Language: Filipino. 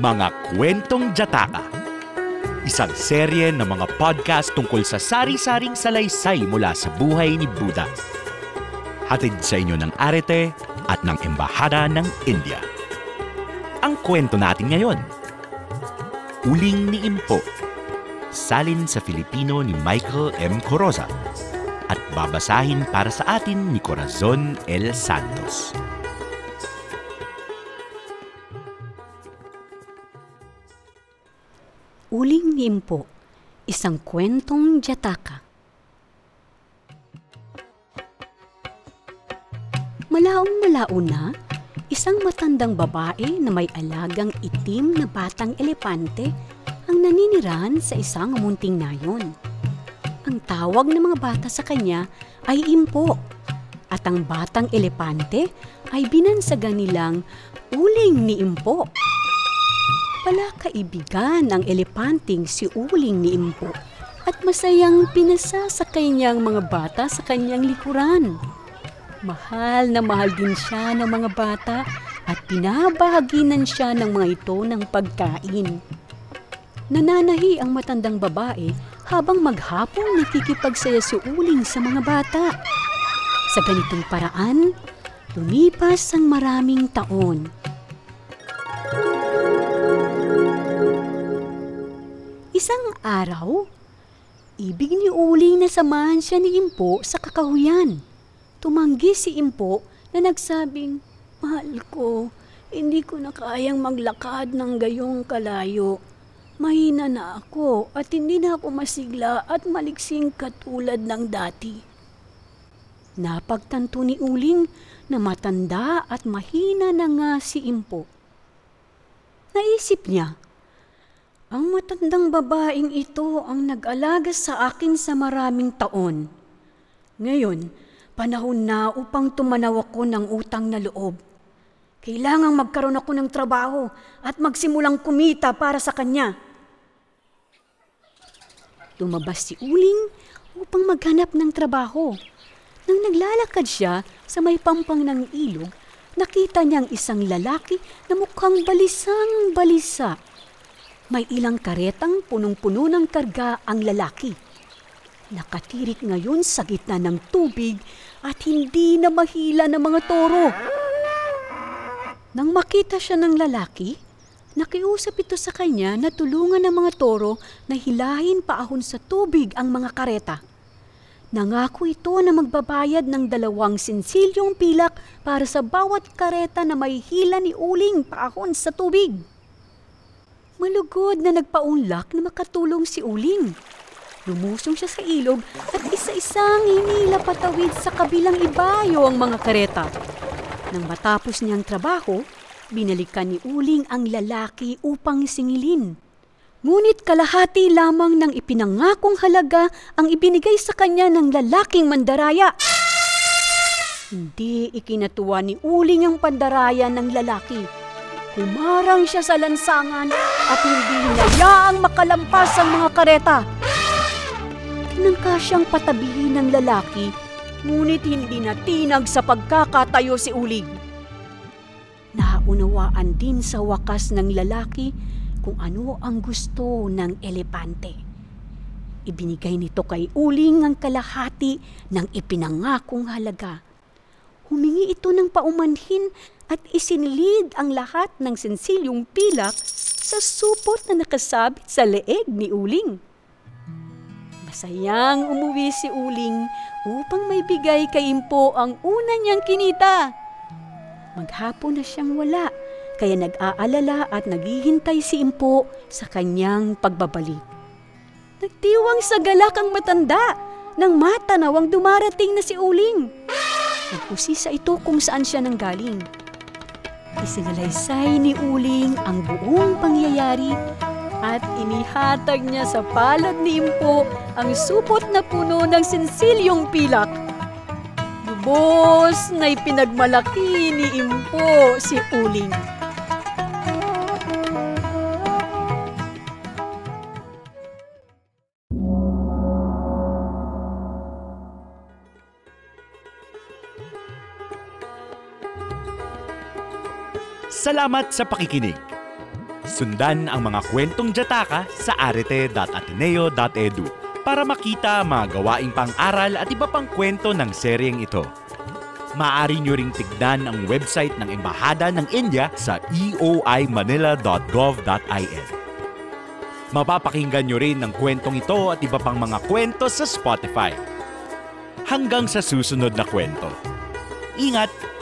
Mga Kwentong Jataka Isang serye ng mga podcast tungkol sa sari-saring salaysay mula sa buhay ni Buddha. Hatid sa inyo ng Arete at ng Embahada ng India. Ang kwento natin ngayon, Uling ni Impo, salin sa Filipino ni Michael M. Coroza at babasahin para sa atin ni Corazon L. Santos. Uling ni Impo, isang kwentong jataka. Malaong malao na, isang matandang babae na may alagang itim na batang elepante ang naninirahan sa isang munting nayon. Ang tawag ng mga bata sa kanya ay Impo at ang batang elepante ay binansagan nilang Uling ni Impo. Pala kaibigan ang elepanting si Uling ni Impo at masayang pinasasakay niya ang mga bata sa kanyang likuran. Mahal na mahal din siya ng mga bata at pinabahaginan siya ng mga ito ng pagkain. Nananahi ang matandang babae habang maghapong nakikipagsaya si Uling sa mga bata. Sa ganitong paraan, lumipas ang maraming taon. Isang araw, ibig ni Uling na samahan siya ni Impo sa kakahuyan. Tumanggi si Impo na nagsabing, Mahal ko, hindi ko na kayang maglakad ng gayong kalayo. Mahina na ako at hindi na ako masigla at maliksing katulad ng dati. Napagtanto ni Uling na matanda at mahina na nga si Impo. Naisip niya, ang matandang babaeng ito ang nag-alaga sa akin sa maraming taon. Ngayon, panahon na upang tumanaw ako ng utang na loob. Kailangang magkaroon ako ng trabaho at magsimulang kumita para sa kanya. Lumabas si Uling upang maghanap ng trabaho. Nang naglalakad siya sa may pampang ng ilog, nakita niyang isang lalaki na mukhang balisang balisa. May ilang karetang punong-puno ng karga ang lalaki. Nakatirik ngayon sa gitna ng tubig at hindi na mahila ng mga toro. Nang makita siya ng lalaki, nakiusap ito sa kanya na tulungan ng mga toro na hilahin paahon sa tubig ang mga kareta. Nangako ito na magbabayad ng dalawang sinsilyong pilak para sa bawat kareta na may hila ni Uling paahon sa tubig. Malugod na nagpaunlak na makatulong si Uling. Lumusong siya sa ilog at isa-isang hinila patawid sa kabilang ibayo ang mga kareta. Nang matapos niyang trabaho, binalikan ni Uling ang lalaki upang singilin. Ngunit kalahati lamang ng ipinangakong halaga ang ibinigay sa kanya ng lalaking mandaraya. Hindi ikinatuwa ni Uling ang pandaraya ng lalaki. Humarang siya sa lansangan at hindi hinayaang makalampas ang mga kareta. Tinangka siyang patabihin ng lalaki, ngunit hindi natinag sa pagkakatayo si Uling. Naunawaan din sa wakas ng lalaki kung ano ang gusto ng elepante. Ibinigay nito kay Uling ang kalahati ng ipinangakong halaga. Humingi ito ng paumanhin at isinilid ang lahat ng sensilyong pilak sa supot na nakasabit sa leeg ni Uling. Masayang umuwi si Uling upang may bigay kay Impo ang una niyang kinita. Maghapon na siyang wala, kaya nag-aalala at naghihintay si Impo sa kanyang pagbabalik. Nagtiwang sa galak ang matanda nang matanaw ang dumarating na si Uling. Nagpusisa ito kung saan siya nanggaling. Isinalaysay ni Uling ang buong pangyayari at inihatag niya sa palad ni Impo ang supot na puno ng sinsilyong pilak. Lubos na ipinagmalaki ni Impo si Uling. Salamat sa pakikinig. Sundan ang mga kwentong Jataka sa arete.ateneo.edu para makita mga gawaing pang-aral at iba pang kwento ng seryeng ito. Maaari nyo ring tignan ang website ng Embahada ng India sa eoimanila.gov.in. Mapapakinggan nyo rin ang kwentong ito at iba pang mga kwento sa Spotify. Hanggang sa susunod na kwento. Ingat!